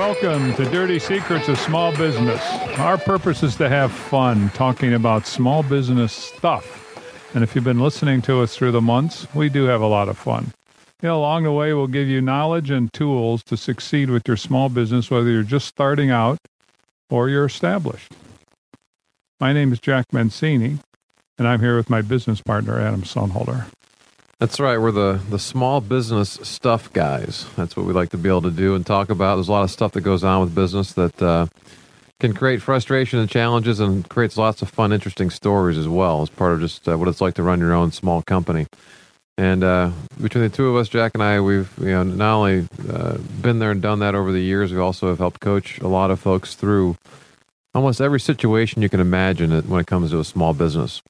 Welcome to Dirty Secrets of Small Business. Our purpose is to have fun talking about small business stuff. And if you've been listening to us through the months, we do have a lot of fun. You know, along the way, we'll give you knowledge and tools to succeed with your small business, whether you're just starting out or you're established. My name is Jack Mancini, and I'm here with my business partner, Adam Sonnhalter. That's right. We're the, the small business stuff guys. That's what we like to be able to do and talk about. There's a lot of stuff that goes on with business that uh, can create frustration and challenges and creates lots of fun, interesting stories as well as part of just uh, what it's like to run your own small company. And uh, between the two of us, Jack and I, we've you know not only uh, been there and done that over the years, we also have helped coach a lot of folks through almost every situation you can imagine when it comes to a small business.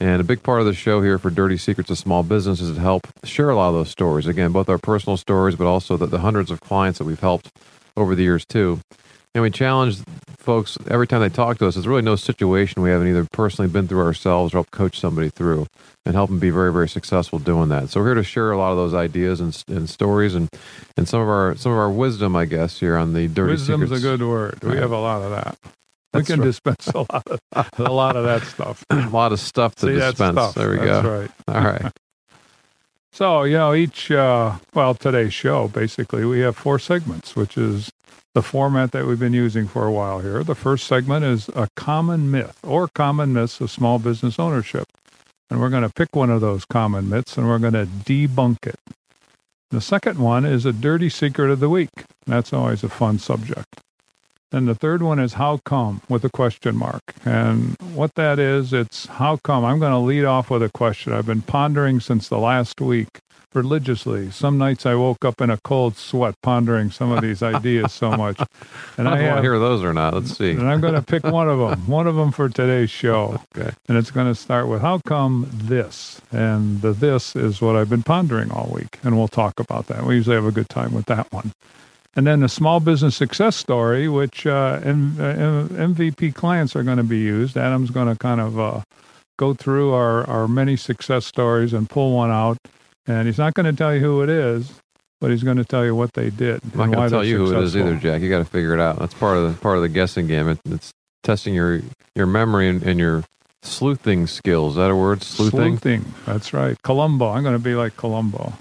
And a big part of the show here for Dirty Secrets of Small Business is to help share a lot of those stories. Again, both our personal stories, but also the, the hundreds of clients that we've helped over the years, too. And we challenge folks every time they talk to us. There's really no situation we haven't either personally been through ourselves or help coach somebody through and help them be very, very successful doing that. So we're here to share a lot of those ideas and, and stories and, and some of our some of our wisdom, I guess, here on the Dirty secrets. Wisdom's Secrets. a good word. We Right. have a lot of that. That's we can right. dispense a lot of a lot of that stuff. a lot of stuff to See, dispense. stuff. There we That's go. right. All right. So, you know, each, uh, well, today's show, basically, we have four segments, which is the format that we've been using for a while here. The first segment is a common myth or common myths of small business ownership. And we're going to pick one of those common myths and we're going to debunk it. The second one is a dirty secret of the week. That's always a fun subject. And the third one is how come with a question mark. And what that is, it's how come. I'm going to lead off with a question I've been pondering since the last week religiously. Some nights I woke up in a cold sweat pondering some of these ideas so much. And I I have, to hear those or not. Let's see. and I'm going to pick one of them, one of them for today's show. Okay. And it's going to start with how come this? And the this is what I've been pondering all week. And we'll talk about that. We usually have a good time with that one. And then a small business success story, which uh, M- uh, MVP clients are going to be used. Adam's going to kind of uh, go through our, our many success stories and pull one out. And he's not going to tell you who it is, but he's going to tell you what they did. I'm not going to tell you who it is either, Jack. You got to figure it out. That's part of the part of the guessing game. It, it's testing your your memory and, and your sleuthing skills. Is that a word? Sleuthing. Sleuthing. That's right. Columbo. I'm going to be like Columbo.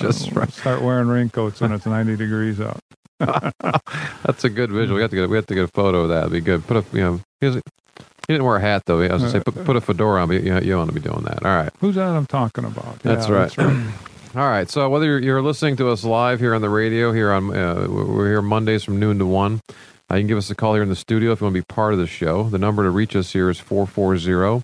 Just right. Start wearing raincoats when it's 90 degrees out. That's a good visual. We have to get we have to get a photo of that. It'd be good. Put a you know he, he didn't wear a hat though. I was gonna say put, put a fedora on, but you, you want to be doing that. All right. Who's that I'm talking about? That's Yeah, right. right. All right. So whether you're, you're listening to us live here on the radio, here on uh, we're here Mondays from noon to one. Uh, you can give us a call here in the studio if you want to be part of the show. The number to reach us here is 440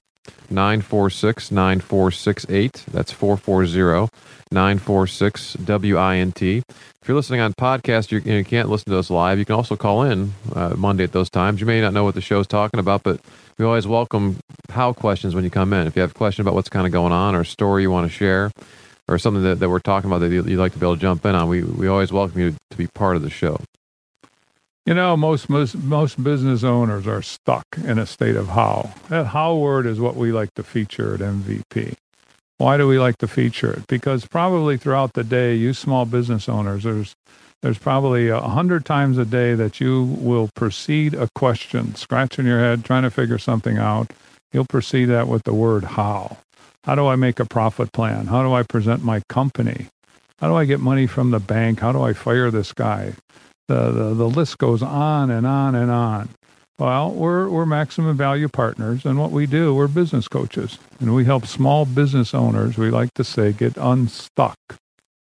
946 9468. That's 440 946 WINT. If you're listening on podcast, you, you can't listen to us live. You can also call in uh, Monday at those times. You may not know what the show's talking about, but we always welcome how questions when you come in. If you have a question about what's kind of going on or a story you want to share, or something that, that we're talking about that you- you'd like to be able to jump in on, we, we always welcome you to be part of the show. You know, most, most most business owners are stuck in a state of how. That how word is what we like to feature at MVP. Why do we like to feature it? Because probably throughout the day, you small business owners, there's there's probably a hundred times a day that you will proceed a question, scratching your head, trying to figure something out. You'll proceed that with the word how. How do I make a profit plan? How do I present my company? How do I get money from the bank? How do I fire this guy? The, the, the list goes on and on and on. Well, we're, we're maximum value partners, and what we do, we're business coaches, and we help small business owners, we like to say, get unstuck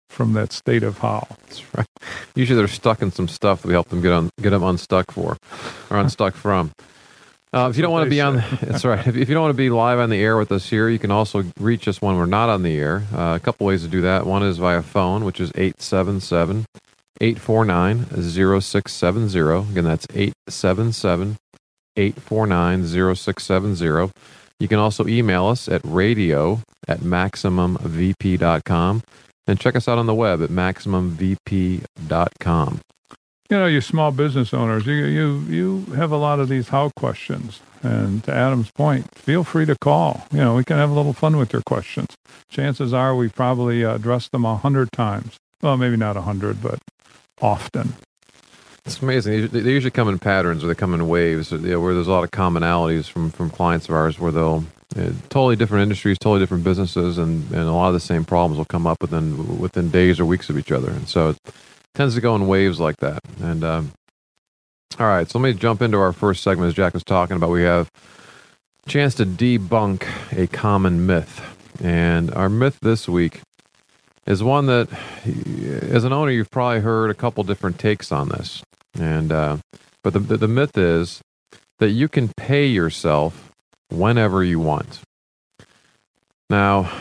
from that state of how. That's right. Usually they're stuck in some stuff that we help them get on get them unstuck for or unstuck from. Uh, if you don't want to be on, that's right. If, if you don't want to be live on the air with us here, you can also reach us when we're not on the air. Uh, a couple ways to do that. One is via phone, which is 877 849 0670. Again, that's 877 849 0670. You can also email us at radio at maximumvp.com and check us out on the web at maximumvp.com. You know, you small business owners, you, you, you have a lot of these how questions. And to Adam's point, feel free to call. You know, we can have a little fun with your questions. Chances are we've probably addressed them a hundred times. Well, maybe not a hundred, but often. It's amazing. They usually come in patterns, or they come in waves. You know, where there's a lot of commonalities from from clients of ours, where they'll uh, totally different industries, totally different businesses, and, and a lot of the same problems will come up within within days or weeks of each other. And so it tends to go in waves like that. And um, all right, so let me jump into our first segment. As Jack was talking about, we have chance to debunk a common myth, and our myth this week is one that, as an owner, you've probably heard a couple different takes on this. And uh, but the, the the myth is that you can pay yourself whenever you want. Now,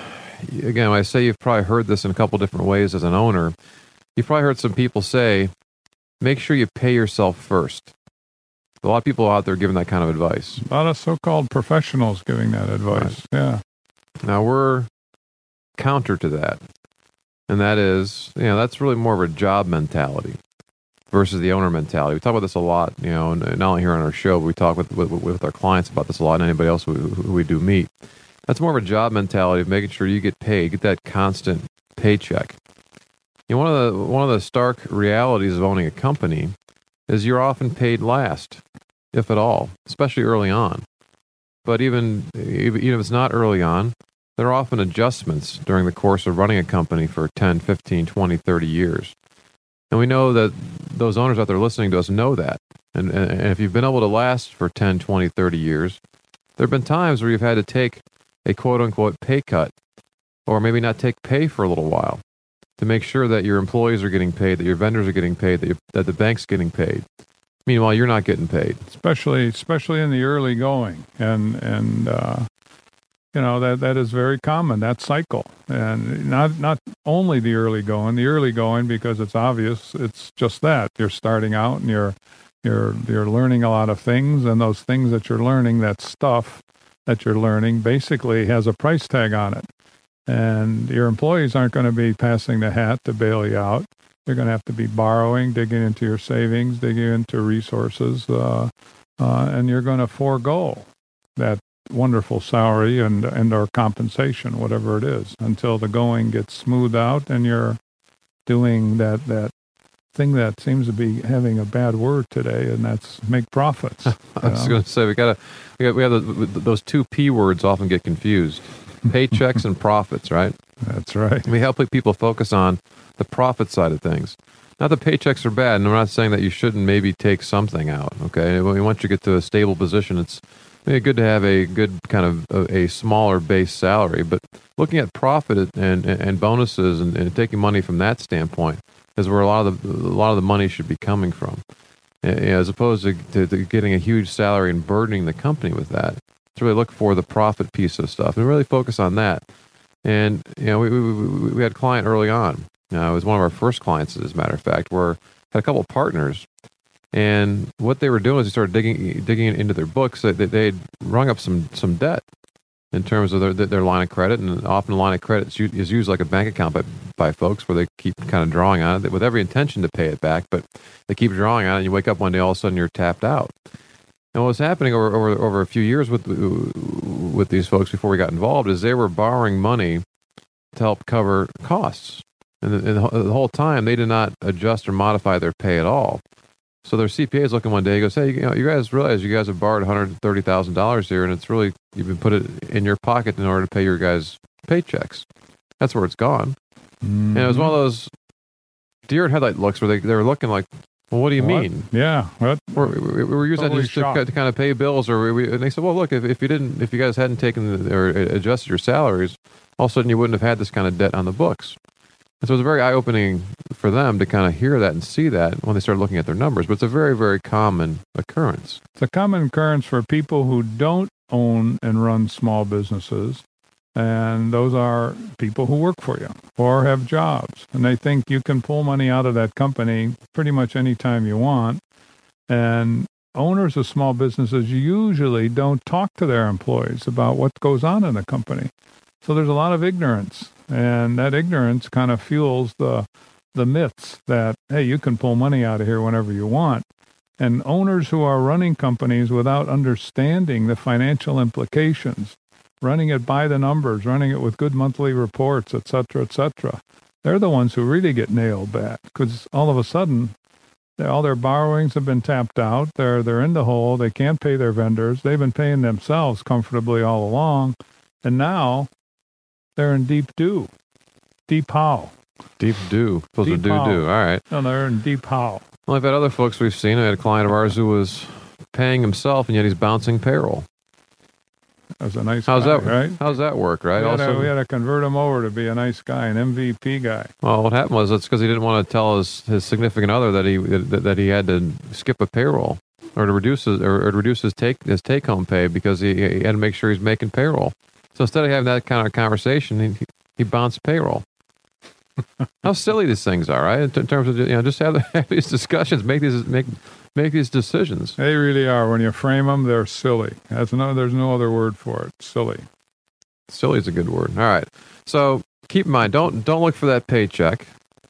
again, I say you've probably heard this in a couple different ways as an owner. You've probably heard some people say, make sure you pay yourself first. A lot of people out there giving that kind of advice. A lot of so-called professionals giving that advice. Right. Yeah. Now we're counter to that and that is, you know, that's really more of a job mentality versus the owner mentality. We talk about this a lot, you know, not only here on our show, but we talk with, with, with our clients about this a lot and anybody else who, who we do meet. That's more of a job mentality of making sure you get paid, get that constant paycheck. You know, one of the one of the stark realities of owning a company is you're often paid last, if at all, especially early on. But even even if it's not early on, there are often adjustments during the course of running a company for 10, 15, 20, 30 years. And we know that those owners out there listening to us know that. And, and if you've been able to last for 10, 20, 30 years, there have been times where you've had to take a quote unquote pay cut or maybe not take pay for a little while to make sure that your employees are getting paid, that your vendors are getting paid, that, that the bank's getting paid. Meanwhile, you're not getting paid, especially especially in the early going, and and uh, you know that that is very common that cycle. And not not only the early going the early going because it's obvious it's just that. You're starting out and you're you're you're learning a lot of things and those things that you're learning that stuff that you're learning basically has a price tag on it. And your employees aren't going to be passing the hat to bail you out. You're going to have to be borrowing digging into your savings digging into resources uh, uh, and you're going to forego that wonderful salary and and our compensation, whatever it is, until the going gets smoothed out and you're doing that that thing that seems to be having a bad word today, and that's make profits. I was going to say we got to we, got, we have the, those two p words often get confused: paychecks and profits. Right? That's right. We help people focus on the profit side of things. Not the paychecks are bad, and I'm not saying that you shouldn't maybe take something out. Okay, once you get to a stable position, it's yeah, good to have a good kind of a, a, smaller base salary, but looking at profit and and bonuses and, and, taking money from that standpoint is where a lot of the a lot of the money should be coming from, as opposed to, to, to getting a huge salary and burdening the company with that. To really look for the profit piece of stuff and really focus on that. And you know, we we, we had a client early on. Uh, it was one of our first clients, as a matter of fact, where had a couple of partners and what they were doing is they started digging digging into their books. They they'd rung up some some debt in terms of their their line of credit, and often line of credit is used like a bank account by by folks where they keep kind of drawing on it with every intention to pay it back, but they keep drawing on it. and You wake up one day, all of a sudden you're tapped out. And what's happening over, over over a few years with with these folks before we got involved is they were borrowing money to help cover costs, and the, and the whole time they did not adjust or modify their pay at all. So their CPA is looking one day. He goes, "Hey, you, know, you guys realize you guys have borrowed one hundred thirty thousand dollars here, and it's really you've been put it in your pocket in order to pay your guys' paychecks. That's where it's gone." Mm-hmm. And it was one of mm-hmm. those deer and headlight looks where they they were looking like, "Well, what do you what? mean? Yeah, what? We're, we, we were using totally that just to, to, kind of pay bills, or we, and they said, "Well, look, if, if you didn't, if you guys hadn't taken the, or adjusted your salaries, all of a sudden you wouldn't have had this kind of debt on the books." And so it was very eye opening for them to kind of hear that and see that when they started looking at their numbers. But it's a very, very common occurrence. It's a common occurrence for people who don't own and run small businesses. And those are people who work for you or have jobs. And they think you can pull money out of that company pretty much anytime you want. And owners of small businesses usually don't talk to their employees about what goes on in the company. So there's a lot of ignorance, and that ignorance kind of fuels the the myths that hey, you can pull money out of here whenever you want. And owners who are running companies without understanding the financial implications, running it by the numbers, running it with good monthly reports, et cetera, et cetera, they're the ones who really get nailed bad because all of a sudden All their borrowings have been tapped out. They're they're in the hole. They can't pay their vendors. They've been paying themselves comfortably all along, and now they're in deep due. Deep how? Deep due. Supposed Deep to do do. All right. No, they're in deep how. Well, I've had other folks we've seen. I had a client of ours who was paying himself, and yet he's bouncing payroll. That's a nice How's guy, that? right? How's that work? Right. we, had also, to, we had to convert him over to be a nice guy, an MVP guy. well, what happened was that's because he didn't want to tell his, his significant other that he that, that he had to skip a payroll or to reduce his or, or to reduce his take his take home pay because he, he had to make sure he's making payroll. So instead of having that kind of conversation, he he bounced payroll. How silly these things are, right? In terms of you know, just have, have these discussions, make these make make these decisions. They really are. When you frame them, they're silly. That's no, there's no other word for it. Silly. Silly is a good word. All right. So keep in mind, don't don't look for that paycheck.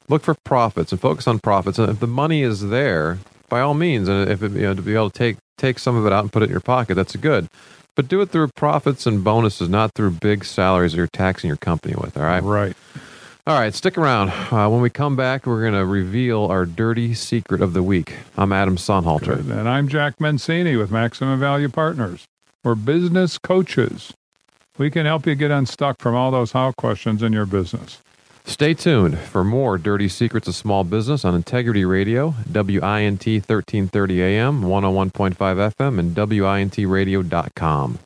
Look for profits and focus on profits. And if the money is there, by all means, and if it, you know to be able to take take some of it out and put it in your pocket, that's good. But do it through profits and bonuses, not through big salaries that you're taxing your company with. All right. Right. All right. Stick around. Uh, when we come back, we're going to reveal our dirty secret of the week. I'm Adam Sonnhalter. Good. And I'm Jack Mancini with Maximum Value Partners. We're business coaches. We can help you get unstuck from all those how questions in your business. Stay tuned for more Dirty Secrets of Small Business on Integrity Radio, WINT 1330 AM, 101.5 FM, and WINTradio.com.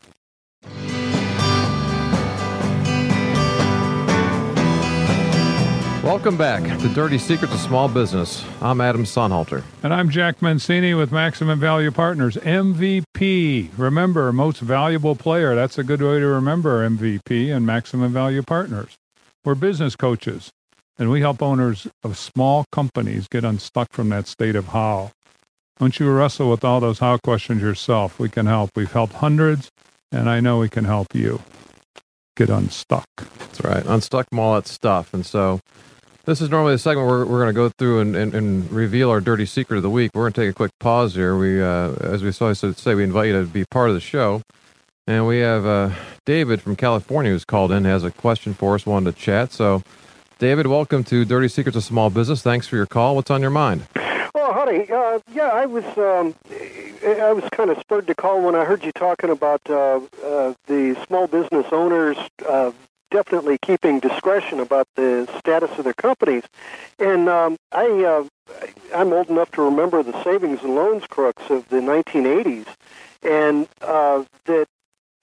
Welcome back to Dirty Secrets of Small Business. I'm Adam Sonnhalter. And I'm Jack Mancini with Maximum Value Partners, MVP. Remember, most valuable player. That's a good way to remember MVP and Maximum Value Partners. We're business coaches, and we help owners of small companies get unstuck from that state of how. Don't you wrestle with all those how questions yourself. We can help. We've helped hundreds, and I know we can help you get unstuck. That's right. Unstuck from all that stuff. And so this is normally the segment where we're going to go through and, and, and reveal our dirty secret of the week. We're going to take a quick pause here. We, uh, as we always say, we invite you to be part of the show. And we have uh, David from California who's called in, has a question for us, wanted to chat. So, David, welcome to Dirty Secrets of Small Business. Thanks for your call. What's on your mind? Oh, howdy. Uh, yeah, I was um, I was kind of spurred to call when I heard you talking about uh, uh, the small business owners uh, definitely keeping discretion about the status of their companies. And um, I uh, I'm old enough to remember the savings and loans crooks of the 1980s, and uh, that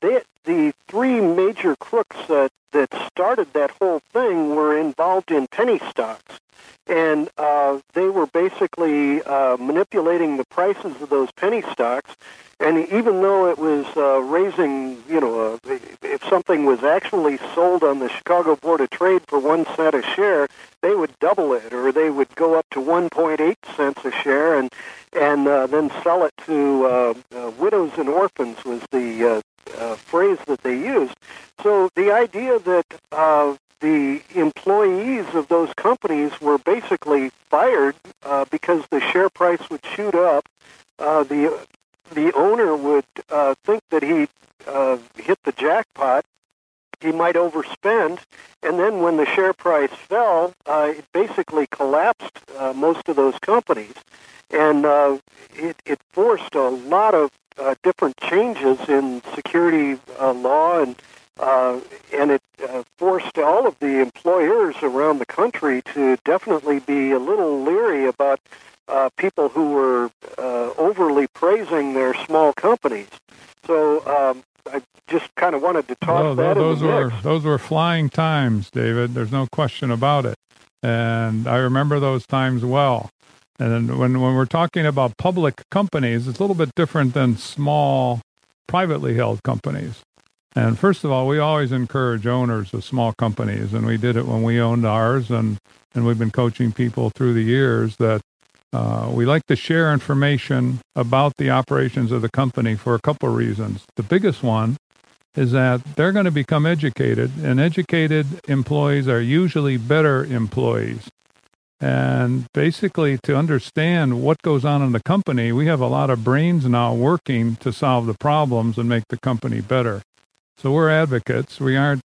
they, the three major crooks that that started that whole thing were involved in penny stocks and uh, they were basically uh, manipulating the prices of those penny stocks. And even though it was uh, raising, you know, uh, if something was actually sold on the Chicago Board of Trade for one cent a share, they would double it, or they would go up to 1.8 cents a share, and and uh, then sell it to uh, uh, widows and orphans was the uh, uh, phrase that they used. So the idea that uh, the employees of those companies were basically fired uh, because the share price would shoot up. Uh, the the owner would uh, think that he uh, hit the jackpot. He might overspend, and then when the share price fell, uh, it basically collapsed uh, most of those companies, and uh, it, it forced a lot of uh, different changes in security uh, law and uh, and it uh, forced all of the employers around the country to definitely be a little leery about uh, people who were uh, overly praising their small companies. So um, I just kind of wanted to talk Well, that those were mix. those were flying times, David. There's no question about it, and I remember those times well. And when when we're talking about public companies, it's a little bit different than small, privately held companies. And first of all, we always encourage owners of small companies, and we did it when we owned ours, and and we've been coaching people through the years that uh, we like to share information about the operations of the company for a couple of reasons. The biggest one is that they're going to become educated, and educated employees are usually better employees. And basically, to understand what goes on in the company, we have a lot of brains now working to solve the problems and make the company better. So we're advocates. We aren't,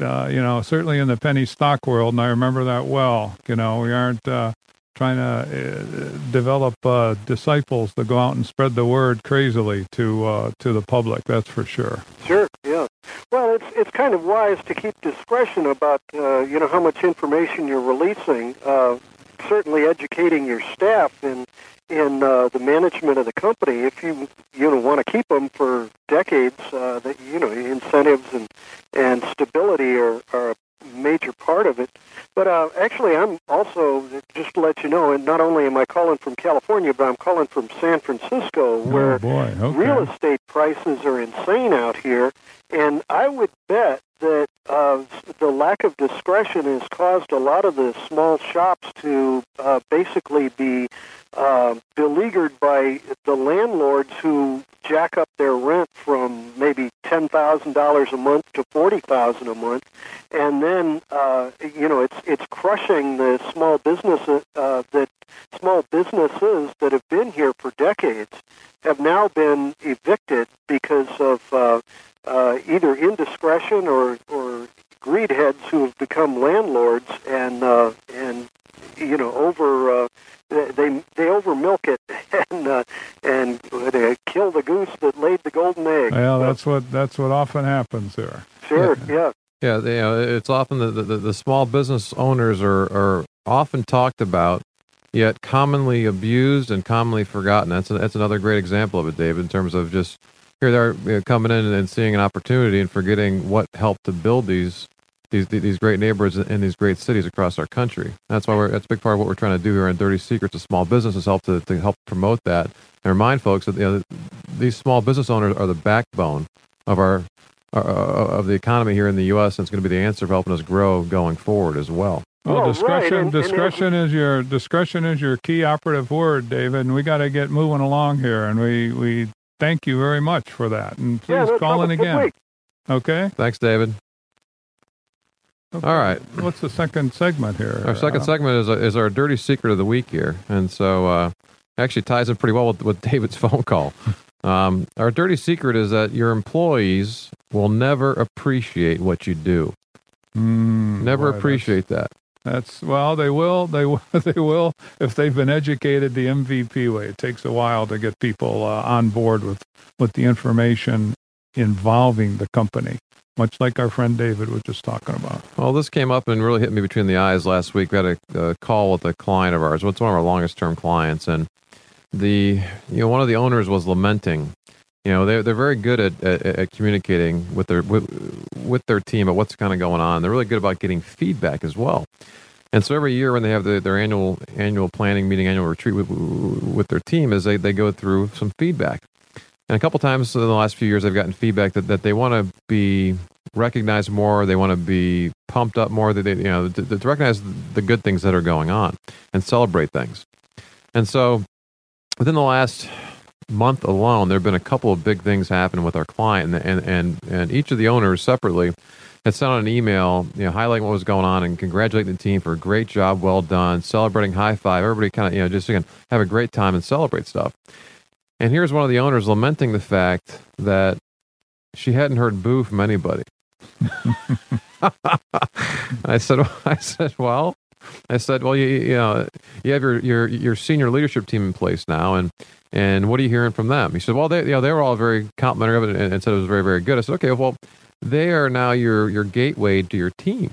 uh, you know, certainly in the penny stock world, and I remember that well. You know, we aren't uh, trying to uh, develop uh, disciples to go out and spread the word crazily to uh, to the public. That's for sure. Sure. Yeah. Well, it's it's kind of wise to keep discretion about uh, you know how much information you're releasing. Uh, certainly, educating your staff in in uh, the management of the company. If you you know want to keep them for decades, uh, that you know incentives and and stability are, are a major part of it. But uh, actually, I'm also just to let you know, and not only am I calling from California, but I'm calling from San Francisco, where oh boy. Okay. real estate prices are insane out here. And I would bet that uh, the lack of discretion has caused a lot of the small shops to uh, basically be uh, beleaguered by the landlords who jack up their rent from maybe ten thousand dollars a month to forty thousand a month, and then uh, you know it's it's crushing the small business uh, that small businesses that have been here for decades have now been evicted because of uh, uh, either indiscretion or or greed heads who have become landlords and uh, and you know over uh, they they over milk it and uh, and they kill the goose that laid the golden egg. Well, that's what that's what often happens there. Sure, yeah. Yeah, they, you know, it's often the, the, the small business owners are, are often talked about, yet commonly abused and commonly forgotten. That's a, that's another great example of it, David, in terms of just here they are coming in and seeing an opportunity and forgetting what helped to build these these these great neighborhoods in these great cities across our country. That's why we're that's a big part of what we're trying to do here in Dirty Secrets of Small Businesses help to, to help promote that and remind folks that you know, these small business owners are the backbone of our uh, of the economy here in the U.S. and it's going to be the answer for helping us grow going forward as well. Well, Oh, discretion right, and- and discretion is your discretion is your key operative word, David, and we got to get moving along here. And we we thank you very much for that. And please yeah, call in again. Okay? Thanks, David. okay. All right. What's the second segment here? Our second Uh, segment is, is our dirty secret of the week here, and so uh, actually ties in pretty well with, with David's phone call. Um, our dirty secret is that your employees will never appreciate what you do. mm, Never boy, appreciate that. That's well, they will. They will. They will if they've been educated the MVP way. It takes a while to get people uh, on board with with the information involving the company, much like our friend David was just talking about. Well, this came up and really hit me between the eyes last week. We had a, a call with a client of ours. It's one of our longest term clients, and the you know one of the owners was lamenting. You know they're, they're very good at, at, at communicating with their with, with their team about what's kind of going on. They're really good about getting feedback as well. And so every year when they have the, their annual annual planning meeting, annual retreat with, with their team, is they, they go through some feedback. And a couple times in the last few years, they've gotten feedback that, that they want to be recognized more. They want to be pumped up more. That they, you know, to, to recognize the good things that are going on and celebrate things. And so, within the last month alone, there have been a couple of big things happen with our client, and and and, and each of the owners separately had sent out an email, you know, highlighting what was going on and congratulating the team for a great job, well done, celebrating, high five. Everybody kind of, you know, just again have a great time and celebrate stuff. And here's one of the owners lamenting the fact that she hadn't heard boo from anybody. I said, I said, well, I said, well, you, you know, you have your, your your senior leadership team in place now, and and what are you hearing from them? He said, well, they you know they were all very complimentary of it and, and said it was very very good. I said, okay, well, they are now your your gateway to your team.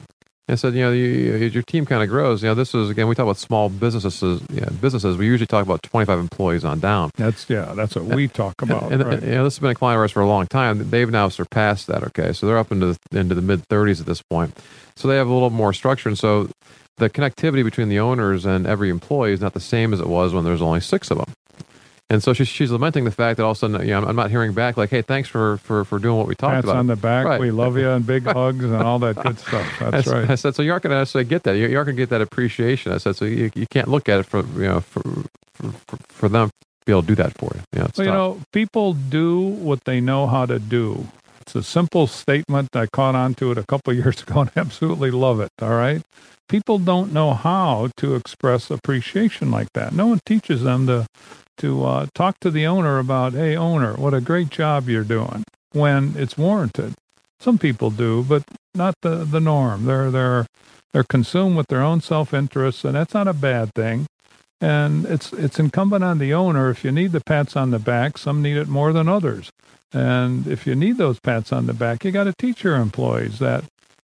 I said, you know, you, you- your team kind of grows. You know, this is again, we talk about small businesses. Yeah, businesses. We usually talk about 25 employees on down. That's yeah. That's what we talk about. And, right. you know, this has been a client of ours for a long time. They've now surpassed that. Okay, so they're up into the, into the mid 30s at this point. So they have a little more structure, and so the connectivity between the owners and every employee is not the same as it was when there's only six of them. And so she's, she's lamenting the fact that all of a sudden, you know, I'm, not hearing back like, "Hey, thanks for for, for doing what we talked Pats about." on the back. Right. We love you and big hugs and all that good stuff. I, That's right. I said, so you aren't going to necessarily get that. You, you aren't going to get that appreciation. I said, so you, you can't look at it for you know for for, for, for them to be able to do that for you. You know, Well, you know, people do what they know how to do. It's a simple statement. I caught on to it a couple years ago and absolutely love it. All right. People don't know how to express appreciation like that. No one teaches them to to uh, talk to the owner about, hey, owner, what a great job you're doing when it's warranted. Some people do, but not the, the norm. They're they're they're consumed with their own self interest, and that's not a bad thing. And it's it's incumbent on the owner. If you need the pats on the back, some need it more than others. And if you need those pats on the back, you got to teach your employees that,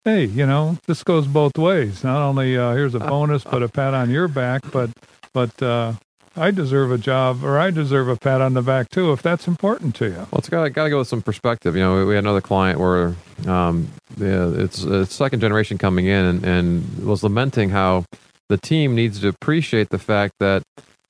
hey, you know, this goes both ways. Not only uh, here's a bonus, but a pat on your back, but but uh, I deserve a job or I deserve a pat on the back too if that's important to you. Well, it's got got to go with some perspective. You know, we, we had another client where um, yeah, it's it's second generation coming in and, and was lamenting how the team needs to appreciate the fact that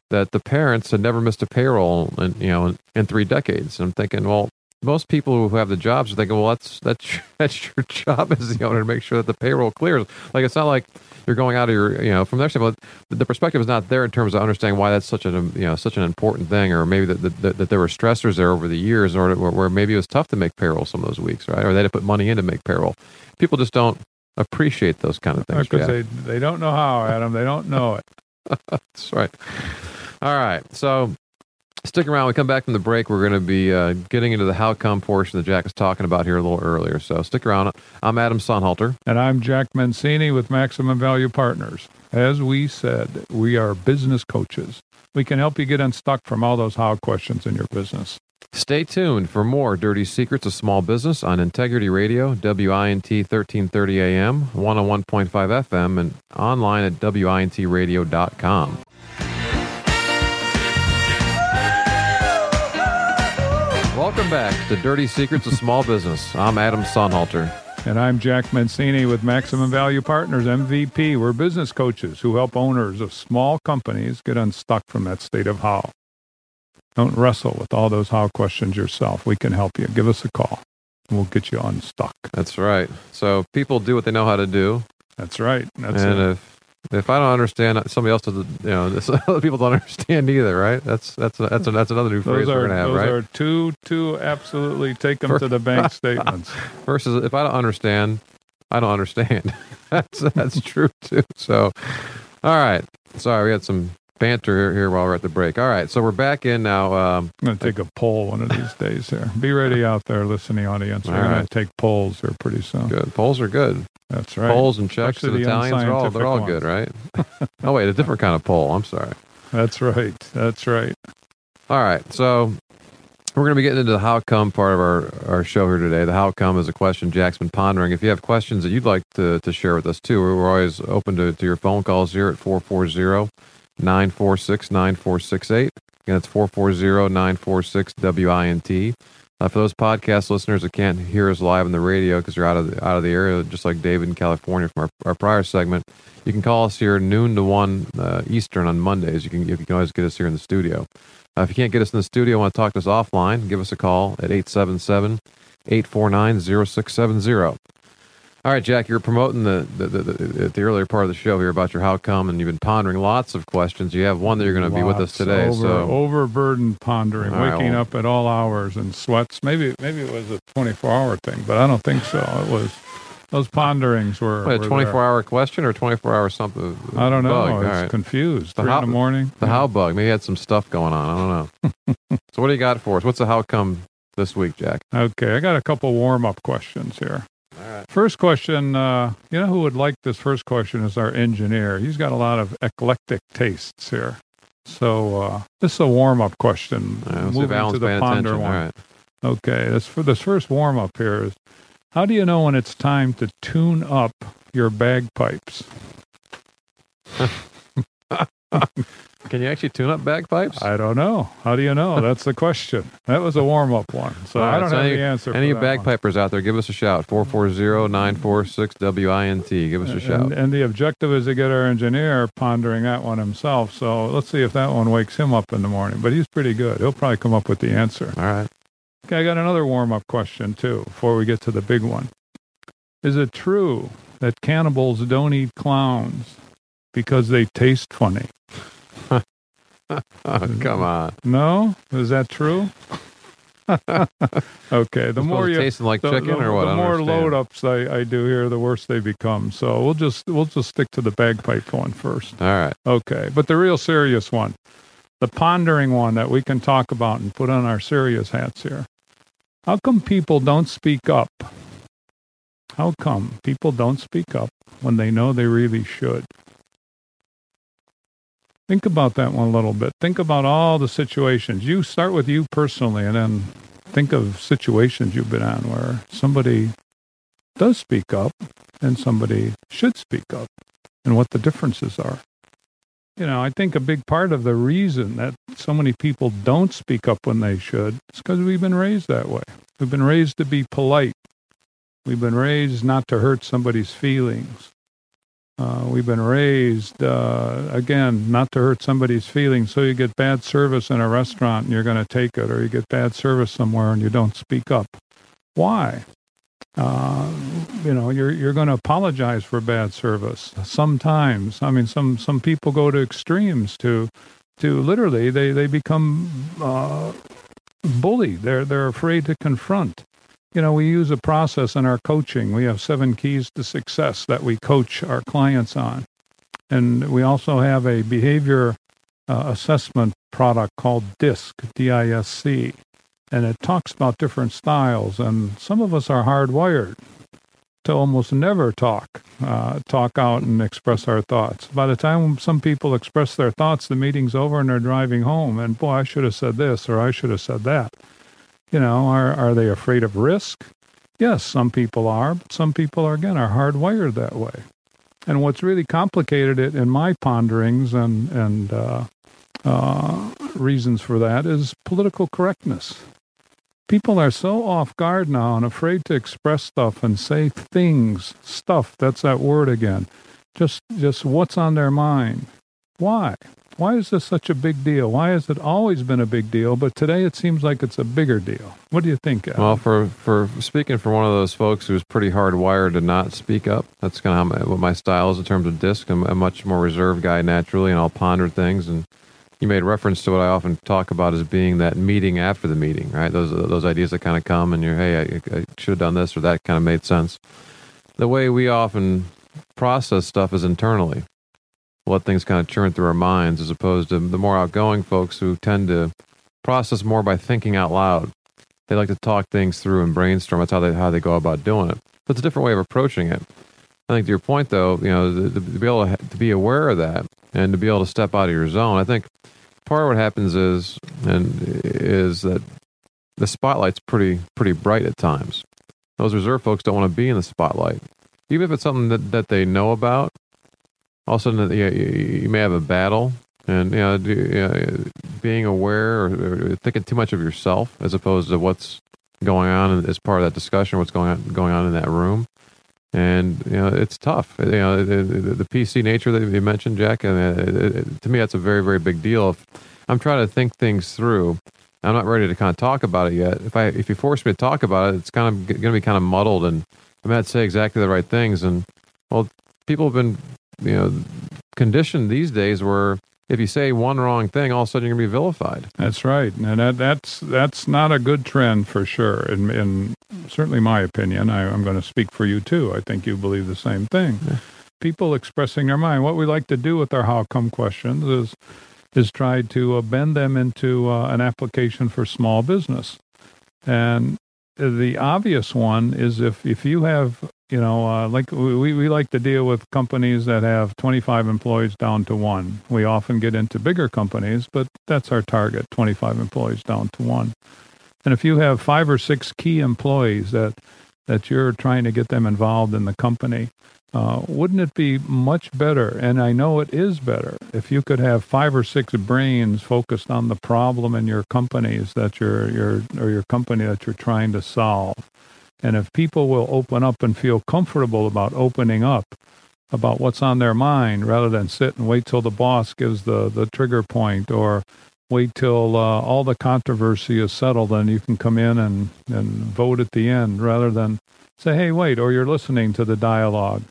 that the parents had never missed a payroll in you know in, in three decades. And I'm thinking, well, most people who have the jobs are thinking, well, that's that's that's your job as the owner to make sure that the payroll clears. Like it's not like you're going out of your you know from their standpoint, the perspective is not there in terms of understanding why that's such an um, you know such an important thing, or maybe that that, that there were stressors there over the years, or where, where maybe it was tough to make payroll some of those weeks, right? Or they had to put money in to make payroll. People just don't appreciate those kind of things because they they don't know how, Adam. They don't know it. that's right. All right, so Stick around. We come back from the break. We're going to be uh, getting into the how come portion that Jack was talking about here a little earlier. So stick around. I'm Adam Sonnhalter. And I'm Jack Mancini with Maximum Value Partners. As we said, we are business coaches. We can help you get unstuck from all those how questions in your business. Stay tuned for more Dirty Secrets of Small Business on Integrity Radio, WINT 1330 AM, 101.5 FM, and online at WINTradio.com. Welcome back to Dirty Secrets of Small Business. I'm Adam Sonnhalter. And I'm Jack Mancini with Maximum Value Partners, MVP. We're business coaches who help owners of small companies get unstuck from that state of how. Don't wrestle with all those how questions yourself. We can help you. Give us a call. And we'll get you unstuck. That's right. So people do what they know how to do. That's right. That's and it. if if I don't understand, somebody else doesn't. You know, other people don't understand either, right? That's that's a, that's a, that's another new phrase those we're gonna have, those right? are two two absolutely take them to the bank statements. Versus if I don't understand, I don't understand. that's that's true too. So, all right. Sorry, we had some banter here, while we're at the break. All right, so we're back in now. Um, I'm going to take a poll one of these days here. Be ready out there, listening audience. We're All going to take polls here pretty soon. good polls are good. That's right. Polls and checks and the Italians are all they're all good, right? oh wait, a different kind of poll. I'm sorry. That's right. That's right. All right, so we're going to be getting into the how come part of our, our show here today. The how come is a question Jack's been pondering. If you have questions that you'd like to, to share with us too, we're always open to, to your phone calls here at 440 946 9468. Again, it's 440 946 WINT. Uh, for those podcast listeners that can't hear us live on the radio because you're out of the, out of the area, just like David in California from our, our prior segment, you can call us here noon to one uh, Eastern on Mondays. You can you can always get us here in the studio. Uh, if you can't get us in the studio, want to talk to us offline, give us a call at 877 849 0670. All right, Jack, you're promoting the the, the, the the earlier part of the show here about your how come, and you've been pondering lots of questions. You have one that you're going to be with us today. Over, so, overburdened pondering, All right, waking well- up at all hours and sweats. Maybe maybe it was a 24 hour thing, but I don't think so. It was those ponderings were. Wait, a 24 there. hour question or 24 hour something? Uh, I don't know. Bug. I was right. confused. The Three how- in the morning. The how bug. Maybe he had some stuff going on. I don't know. so, what do you got for us? What's the how come this week, Jack? Okay, I got a couple warm up questions here. Right. First question, uh, you know who would like this first question is our engineer. He's got a lot of eclectic tastes here. So uh, this is a warm up question. Right, let's see if Moving to the ponder attention. one. Right. Okay, this for this first warm up here is how do you know when it's time to tune up your bagpipes? Can you actually tune up bagpipes? I don't know. How do you know? That's the question. That was a warm up one. So All I don't so have any- the answer. Any for that one. bagpipers out there, give us a shout. 440-946-WINT. Give us a shout. And, and the objective is to get our engineer pondering that one himself. So let's see if that one wakes him up in the morning. But he's pretty good. He'll probably come up with the answer. All right. Okay, I got another warm up question too before we get to the big one. Is it true that cannibals don't eat clowns because they taste funny? Oh, come mm. on. No? Is that true? okay, the more you tasting like the, chicken the- or what? the more load ups I, I do here, the worse they become. So we'll just we'll just stick to the bagpipe one first. All right. Okay, but the real serious one, the pondering one that we can talk about and put on our serious hats here. How come people don't speak up? How come people don't speak up when they know they really should? Think about that one a little bit. Think about all the situations. You start with you personally, and then think of situations you've been on where somebody does speak up and somebody should speak up and what the differences are. You know, I think a big part of the reason that so many people don't speak up when they should is because we've been raised that way. We've been raised to be polite. We've been raised not to hurt somebody's feelings. Uh, we've been raised, uh, again, not to hurt somebody's feelings. So you get bad service in a restaurant and you're going to take it, or you get bad service somewhere and you don't speak up. Why? Uh, you know, you're you're going to apologize for bad service sometimes. I mean, some some people go to extremes to to literally they they become uh, bullied. They're they're afraid to confront. You know, we use a process in our coaching. We have seven keys to success that we coach our clients on, and we also have a behavior uh, assessment product called DISC, D-I-S-C, and it talks about different styles. And some of us are hardwired to almost never talk, uh, talk out and express our thoughts. By the time some people express their thoughts, the meeting's over and they're driving home. And boy, I should have said this or I should have said that. You know, are are they afraid of risk? Yes, some people are, but some people are again are hardwired that way. And what's really complicated it in my ponderings and and uh, uh, reasons for that is political correctness people are so off guard now and afraid to express stuff and say things, stuff, that's that word again. Just just what's on their mind. Why? Why is this such a big deal? Why has it always been a big deal, but today it seems like it's a bigger deal? What do you think? Adam? Well, for for speaking for one of those folks who's pretty hardwired to not speak up, that's kind of my, what my style is in terms of disc. I'm a much more reserved guy naturally, and I'll ponder things and you made reference to what I often talk about as being that meeting after the meeting, right? Those those ideas that kind of come and you're, hey, I, I should have done this or that kind of made sense. The way we often process stuff is internally. Let things kind of churn through our minds, as opposed to the more outgoing folks who tend to process more by thinking out loud. They like to talk things through and brainstorm. That's how they how they go about doing it. But it's a different way of approaching it. I think to your point, though, you know, to, to be able to, to be aware of that and to be able to step out of your zone. I think part of what happens is and is that the spotlight's pretty pretty bright at times. Those reserve folks don't want to be in the spotlight, even if it's something that, that they know about. All of a sudden, you, may have a battle, and you know, you know being aware or, or, thinking too much of yourself as opposed to what's going on as part of that discussion, what's going on going on in that room and you know it's tough. You know the, the, PC nature that you mentioned, Jack, and uh, it, it, to me that's a very very big deal. If I'm trying to think things through, I'm not ready to kind of talk about it yet. If I if you force me to talk about it, it's kind of going to be kind of muddled, and I might say exactly the right things. And well, people have been you know conditioned these days where if you say one wrong thing, all of a sudden you're going to be vilified. That's right, and that, that's that's not a good trend for sure. In, in certainly my opinion, I, am going to speak for you too. I think you believe the same thing. Yeah. People expressing their mind. What we like to do with our how come questions is is try to uh, bend them into uh, an application for small business, and the obvious one is if if you have you know, uh, like we, we like to deal with companies that have 25 employees down to one. We often get into bigger companies, but that's our target 25 employees down to one. And if you have five or six key employees that, that you're trying to get them involved in the company, uh, wouldn't it be much better? And I know it is better if you could have five or six brains focused on the problem in your companies that you're, you're or your company that you're trying to solve and if people will open up and feel comfortable about opening up about what's on their mind rather than sit and wait till the boss gives the, the trigger point or wait till uh, all the controversy is settled and you can come in and, and vote at the end rather than say, hey, wait, or you're listening to the dialogue.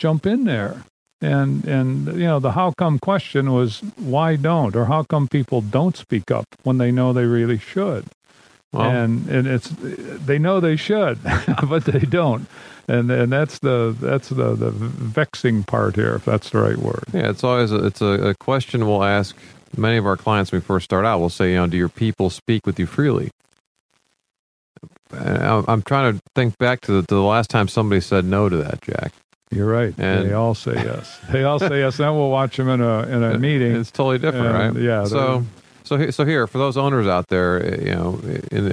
Jump in there. And, and you know, the how come question was why don't, or how come people don't speak up when they know they really should? Well, and and it's they know they should, but they don't, and and that's the that's the the vexing part here, if that's the right word. Yeah, it's always a, it's a, a question we'll ask many of our clients when we first start out. We'll say, you know, do your people speak with you freely? Uh, I'm trying to think back to the, to the last time somebody said no to that, Jack. You're right. And- they all say yes. They all say yes. Then we'll watch them in a in a meeting. It's totally different, And, right? yeah, So, so, so here for those owners out there, eh, you know,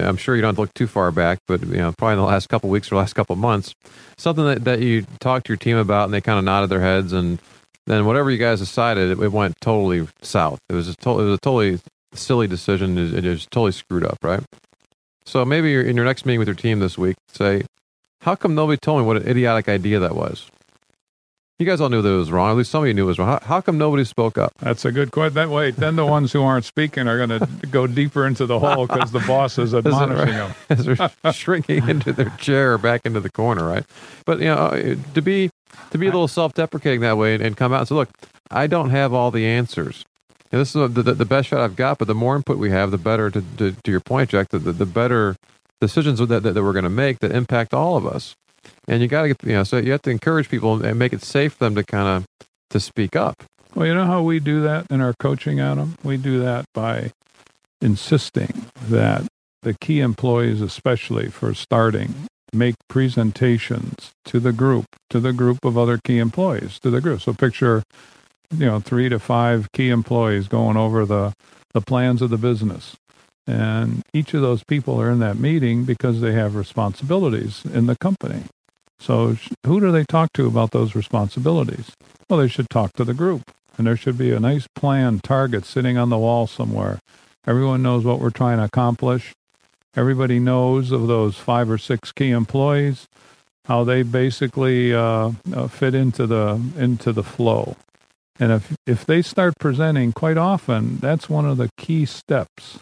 I'm sure you don't have to look too far back, but you know, probably in the last couple of weeks or last couple of months, something that, that you talked to your team about, and they kind of nodded their heads, and then whatever you guys decided, it, it went totally south. It was a to- it was a totally silly decision. It, it was totally screwed up, right? So maybe you're, in your next meeting with your team this week, say, how come nobody told me what an idiotic idea that was? You guys all knew that it was wrong. At least some of you knew it was wrong. How, how come nobody spoke up? That's a good question. That way, then the ones who aren't speaking are going to go deeper into the hole because the boss is admonishing them. as they're shrinking into their chair back into the corner, right? But you know, uh, to be to be a little self-deprecating that way and, and come out and say, "Look, I don't have all the answers. And this is the, the, the best shot I've got, but the more input we have, the better." To to, to your point, Jack, the, the, the better decisions that, that, that we're going to make that impact all of us. And you got to get you know, so you have to encourage people and make it safe for them to kind of to speak up. Well, you know how we do that in our coaching, Adam? We do that by insisting that the key employees, especially for starting, make presentations to the group, to the group of other key employees, to the group. So picture, you know, three to five key employees going over the, the plans of the business. And each of those people are in that meeting because they have responsibilities in the company. So who do they talk to about those responsibilities? Well, they should talk to the group. And there should be a nice plan, target sitting on the wall somewhere. Everyone knows what we're trying to accomplish. Everybody knows of those five or six key employees, how they basically uh, uh, fit into the into the flow. And if if they start presenting quite often, that's one of the key steps.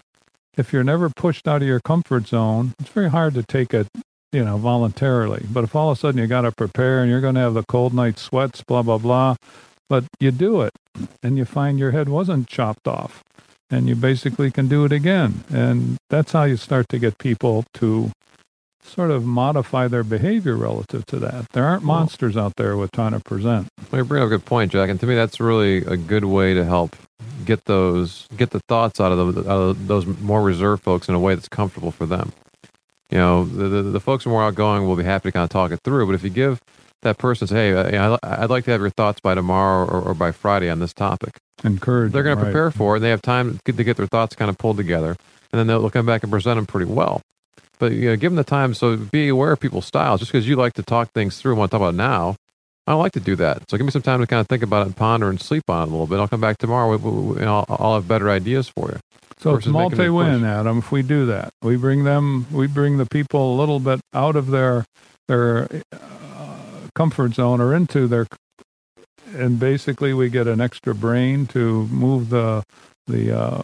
If you're never pushed out of your comfort zone, it's very hard to take it, you know, voluntarily. But if all of a sudden you got to prepare and you're going to have the cold night sweats, blah blah blah, but you do it and you find your head wasn't chopped off and you basically can do it again. And that's how you start to get people to sort of modify their behavior relative to that. There aren't Well- monsters out there with trying to present. Well, you bring up a good point, Jack, and to me, that's really a good way to help get those get the thoughts out of, the, out of those more reserved folks in a way that's comfortable for them. You know, the, the the folks who are more outgoing will be happy to kind of talk it through, but if you give that person, say, hey, uh, I'd like to have your thoughts by tomorrow or, or by Friday on this topic, Encourage. they're going to right. prepare for it. And they have time to get their thoughts kind of pulled together, and then they'll, they'll come back and present them pretty well. But you know, give them the time. So be aware of people's styles. Just because you like to talk things through and want to talk about it now, I like to do that. So give me some time to kind of think about it and ponder and sleep on it a little bit. I'll come back tomorrow and I'll, I'll have better ideas for you. So it's a multi-win. Adam. If we do that, we bring them, we bring the people a little bit out of their their uh, comfort zone or into their, and basically we get an extra brain to move the the uh,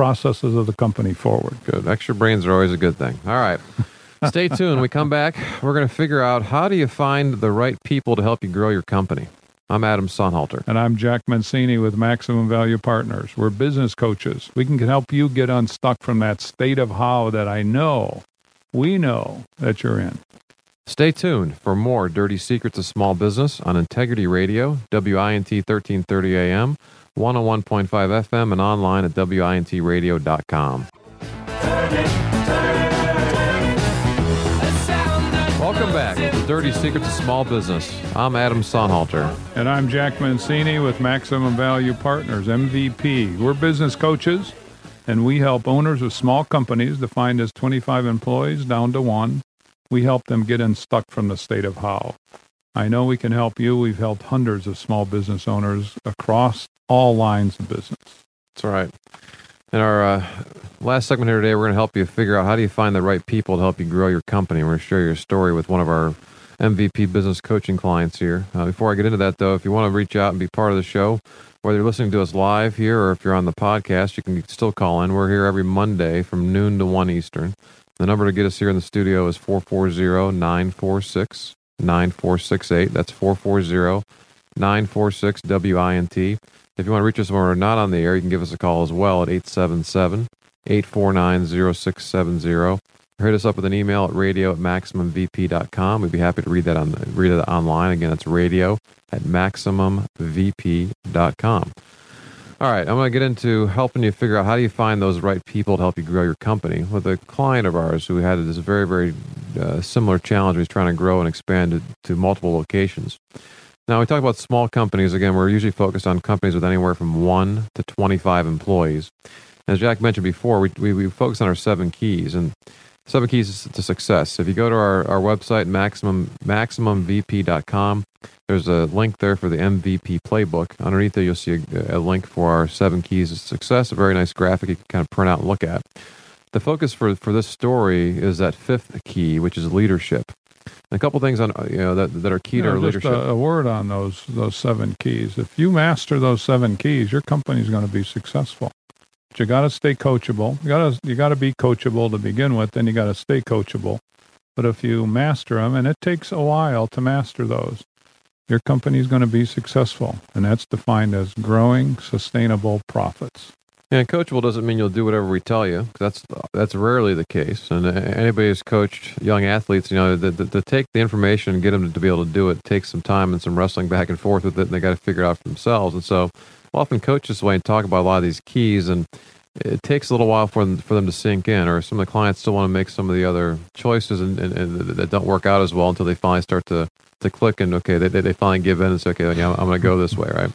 processes of the company forward. Good. Extra brains are always a good thing. All right. Stay tuned. We come back, we're going to figure out how do you find the right people to help you grow your company. I'm Adam Sonnhalter. And I'm Jack Mancini with Maximum Value Partners. We're business coaches. We can help you get unstuck from that state of how that I know, we know that you're in. Stay tuned for more Dirty Secrets of Small Business on Integrity Radio, WINT 1330 AM, 101.5 FM, and online at WINTradio.com. Welcome back to Dirty Secrets of Small Business. I'm Adam Sonnhalter. And I'm Jack Mancini with Maximum Value Partners, MVP. We're business coaches, and we help owners of small companies defined as 25 employees down to one. We help them get unstuck from the state of how. I know we can help you. We've helped hundreds of small business owners across all lines of business. That's right. In our uh, last segment here today, we're going to help you figure out how do you find the right people to help you grow your company. We're going to share your story with one of our MVP business coaching clients here. Uh, before I get into that, though, if you want to reach out and be part of the show, whether you're listening to us live here or if you're on the podcast, you can still call in. We're here every Monday from noon to 1 Eastern. The number to get us here in the studio is 440 946 9468. That's 440 946 WINT. If you want to reach us when we're not on the air, you can give us a call as well at 877 849 0670. Hit us up with an email at radio at maximumvp.com. We'd be happy to read that on read it online. Again, it's radio at maximumvp.com. All right, I'm going to get into helping you figure out how do you find those right people to help you grow your company with a client of ours who had this very, very uh, similar challenge. He's trying to grow and expand to, to multiple locations. Now, we talk about small companies. Again, we're usually focused on companies with anywhere from 1 to 25 employees. As Jack mentioned before, we, we, we focus on our seven keys. And seven keys to success. If you go to our, our website, maximum, MaximumVP.com, there's a link there for the MVP playbook. Underneath there, you'll see a, a link for our seven keys to success, a very nice graphic you can kind of print out and look at. The focus for, for this story is that fifth key, which is leadership. A couple things on uh, you know that, that are key you to know, our just leadership. A, a word on those those seven keys. If you master those seven keys, your company's going to be successful. But you got to stay coachable. You got to you got to be coachable to begin with. Then you got to stay coachable. But if you master them, and it takes a while to master those, your company's going to be successful, and that's defined as growing sustainable profits. Yeah, coachable doesn't mean you'll do whatever we tell you. That's that's rarely the case. And uh, anybody who's coached young athletes, you know, to take the information and get them to be able to do it takes some time and some wrestling back and forth with it, and they got to figure it out for themselves. And so, we'll often coach this way and talk about a lot of these keys, and it takes a little while for them for them to sink in. Or some of the clients still want to make some of the other choices and, and, and that don't work out as well until they finally start to to click and okay, they they finally give in and say, okay, yeah, I'm going to go this way, right?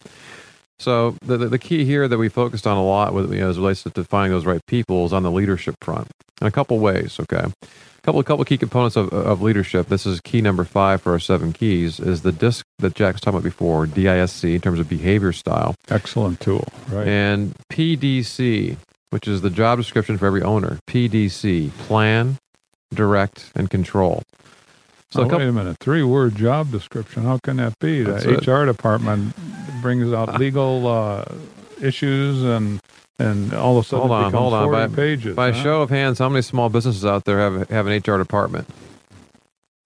So the, the, the key here that we focused on a lot with you know, as relates to finding those right people is on the leadership front in a couple ways. Okay, a couple a couple key components of, of leadership. This is key number five for our seven keys is the disc that Jack was talking about before, DISC in terms of behavior style, Excellent tool, right? and PDC, which is the job description for every owner. PDC, plan, direct, and control. So oh, a couple, wait a minute. Three word job description. How can that be? The it. HR department brings out legal uh, issues and and all of a sudden Hold on, hold on. By- pages. By huh? show of hands, how many small businesses out there have have an HR department?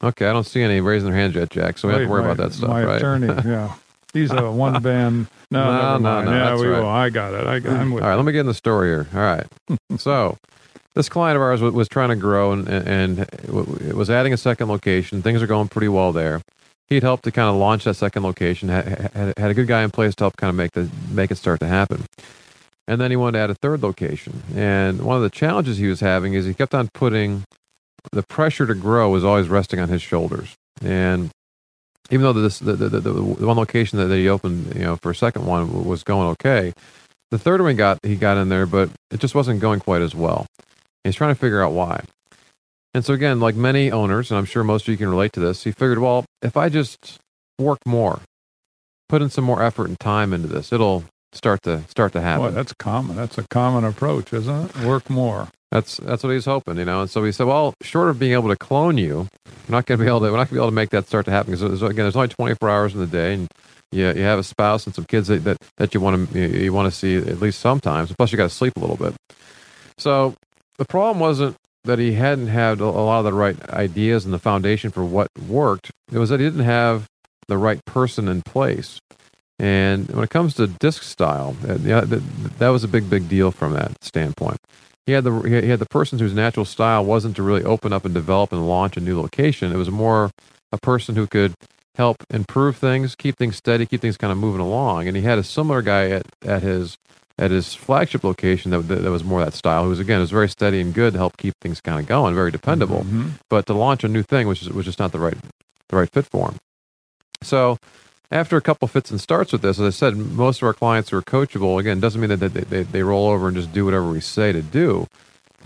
Okay, I don't see any raising their hands yet, Jack. So we don't have to worry my- about that stuff, right? My right? attorney, yeah. He's a one band. No, No, no, no, Yeah, we right. will. I got it. I, I'm with All right, let me get in the story here. All right. so, this client of ours was, was trying to grow and, and and was adding a second location. Things are going pretty well there. He'd helped to kind of launch that second location. Had, had, had a good guy in place to help kind of make the make it start to happen. And then he wanted to add a third location. And one of the challenges he was having is he kept on putting the pressure to grow was always resting on his shoulders. And even though this the, the, the, the one location that he opened, you know, for a second one was going okay, the third one got he got in there, but it just wasn't going quite as well. He's trying to figure out why. And so again, like many owners, and I'm sure most of you can relate to this, he figured, well, if I just work more, put in some more effort and time into this, it'll start to start to happen. Boy, that's common. That's a common approach, isn't it? Work more. That's that's what he's hoping, you know. And so he said, well, short of being able to clone you, we're not going to be able to we're not going to be able to make that start to happen because there's, again, there's only 24 hours in the day, and you you have a spouse and some kids that that, that you want to you, you want to see at least sometimes. Plus, you got to sleep a little bit. So the problem wasn't that he hadn't had a lot of the right ideas and the foundation for what worked. It was that he didn't have the right person in place. And when it comes to disc style, uh, that was a big, big deal from that standpoint. He had the he had the person whose natural style wasn't to really open up and develop and launch a new location. It was more a person who could help improve things, keep things steady, keep things kind of moving along. And he had a similar guy at, at his at his flagship location that, that, that was more that style, who was again was very steady and good to help keep things kind of going, very dependable. Mhm. But to launch a new thing was just, was just not the right the right fit for him. So after a couple fits and starts with this, as I said, most of our clients are coachable. Again, doesn't mean that they, they, they roll over and just do whatever we say to do.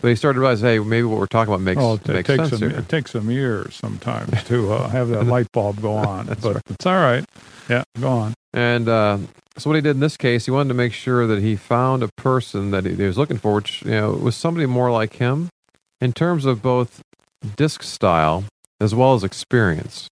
But he started to realize, hey, maybe what we're talking about makes, Oh, it, it makes takes sense some. here. It takes some years sometimes to uh, have that light bulb go on. But right. it's all right. Yeah, go on. And uh, so what he did in this case, he wanted to make sure that he found a person that he, he was looking for, which you know was somebody more like him in terms of both disc style as well as experience.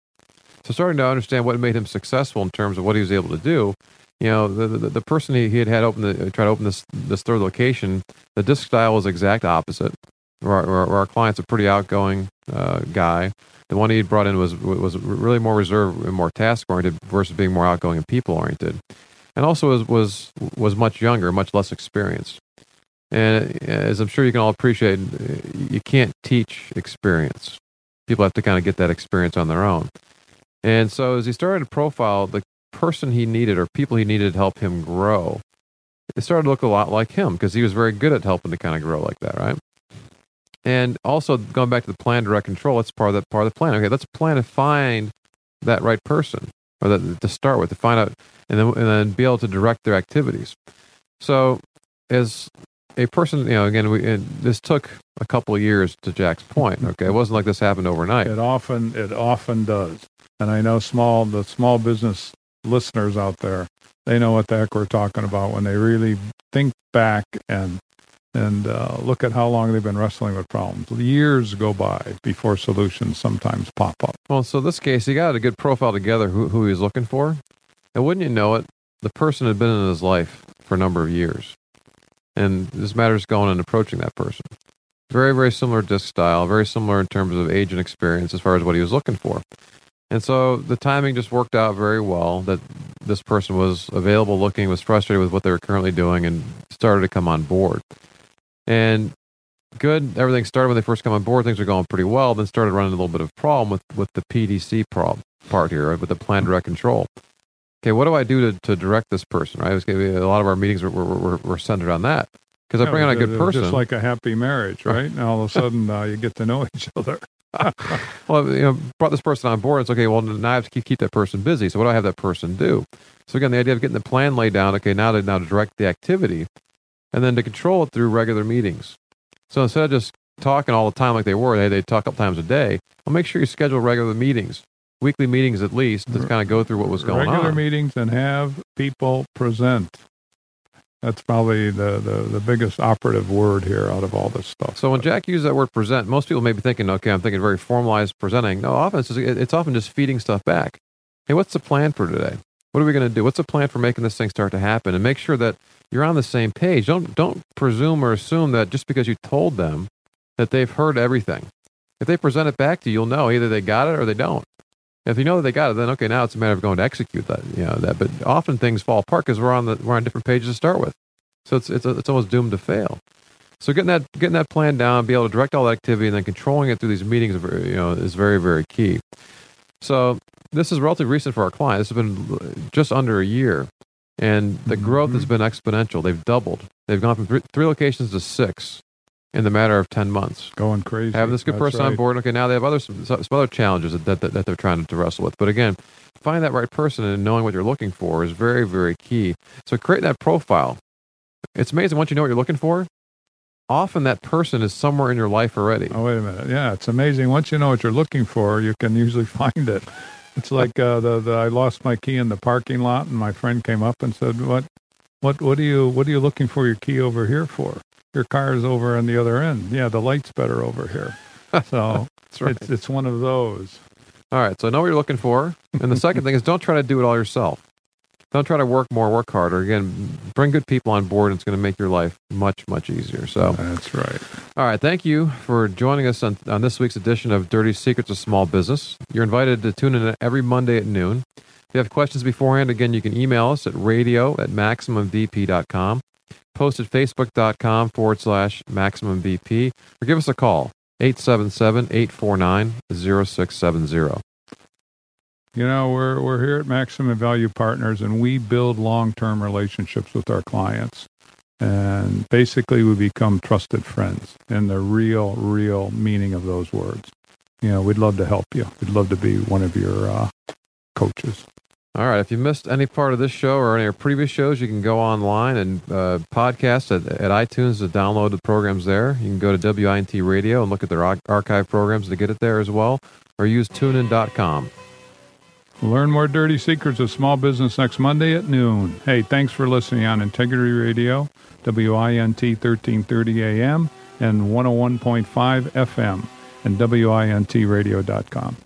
So starting to understand what made him successful in terms of what he was able to do. You know, the the, the person he, he had had open the try to open this this third location, the disc style was exact opposite. Where our, our client's a pretty outgoing uh, guy. The one he brought in was was really more reserved and more task oriented versus being more outgoing and people oriented, and also was was was much younger, much less experienced. And as I'm sure you can all appreciate, uh, you can't teach experience. People have to kind of get that experience on their own. And so as he started to profile the person he needed or people he needed to help him grow, it started to look a lot like him because he was very good at helping to kind of grow like that, right? And also going back to the plan direct control, that's part of that part of the plan. Okay, let's plan to find that right person or that to start with to find out and then and then be able to direct their activities. So as a person, you know, again, we, this took a couple of years to Jack's point. Okay, it wasn't like this happened overnight. It often it often does, and I know small the small business listeners out there, they know what the heck we're talking about when they really think back and and uh, look at how long they've been wrestling with problems. Years go by before solutions sometimes pop up. Well, so this case, he got a good profile together who, who he was looking for. And wouldn't you know it, the person had been in his life for a number of years. And this matter is going and approaching that person. Very, very similar disc style, very similar in terms of age and experience as far as what he was looking for. And so the timing just worked out very well that this person was available looking, was frustrated with what they were currently doing, and started to come on board. And good, everything started when they first come on board. Things are going pretty well. Then started running a little bit of problem with, with the PDC problem part here, right, with the plan direct control. Okay, what do I do to, to direct this person? Right, it's going to be a lot of our meetings were, were, were, were centered on that because I bring on a good person, just like a happy marriage, right? And all of a sudden, uh, you get to know each other. well, you know, brought this person on board. It's okay. Well, now I have to keep, keep that person busy. So what do I have that person do? So again, the idea of getting the plan laid down. Okay, now to now to direct the activity, and then to control it through regular meetings. So instead of just talking all the time like they were, they they talk a couple times a day. Well, make sure you schedule regular meetings, weekly meetings at least, to kind of go through what was going regular on. Regular meetings and have people present. That's probably the, the, the biggest operative word here out of all this stuff. So when Jack used that word present, most people may be thinking, okay, I'm thinking very formalized presenting. No, often it's, it's often just feeding stuff back. Hey, what's the plan for today? What are we going to do? What's the plan for making this thing start to happen? And make sure that you're on the same page. Don't don't presume or assume that just because you told them that they've heard everything. If they present it back to you, you'll know either they got it or they don't. If you know that they got it, then okay, now it's a matter of going to execute that. You know that, but often things fall apart because we're on the we're on different pages to start with. So it's it's it's almost doomed to fail. So getting that getting that plan down, be able to direct all that activity, and then controlling it through these meetings, you know, is very very key. So this is relatively recent for our clients. This has been just under a year, and the mm-hmm. growth has been exponential. They've doubled. They've gone from three, three locations to six in the matter of 10 months. Going crazy. Having this good That's person right. on board. Okay, now they have other some, some other challenges that, that, that they're trying to wrestle with. But again, find that right person and knowing what you're looking for is very, very key. So create that profile. It's amazing once you know what you're looking for, often that person is somewhere in your life already. Oh, wait a minute. Yeah, it's amazing. Once you know what you're looking for, you can usually find it. It's like uh, the, the I lost my key in the parking lot, and my friend came up and said, "What, what, what are you, what are you looking for your key over here for? Your car is over on the other end. Yeah, the light's better over here. So right. it's it's one of those. All right, so I know what you're looking for, and the second thing is don't try to do it all yourself. Don't try to work more, work harder. Again, bring good people on board, and it's going to make your life much, much easier. So that's right. All right, thank you for joining us on, on this week's edition of Dirty Secrets of Small Business. You're invited to tune in every Monday at noon. If you have questions beforehand, again, you can email us at radio at MaximumVP.com, post at Facebook.com forward slash MaximumVP, or give us a call, 877 849 0670. You know, we're we're here at Maximum Value Partners, and we build long-term relationships with our clients. And basically, we become trusted friends in the real, real meaning of those words. You know, we'd love to help you. We'd love to be one of your uh, coaches. All right. If you missed any part of this show or any of our previous shows, you can go online and uh, podcast at, at iTunes to download the programs there. You can go to WINT Radio and look at their archive programs to get it there as well, or use tunein.com. Learn more dirty secrets of small business next Monday at noon. Hey, thanks for listening on Integrity Radio, WINT 1330 AM and 101.5 FM and WINTradio.com.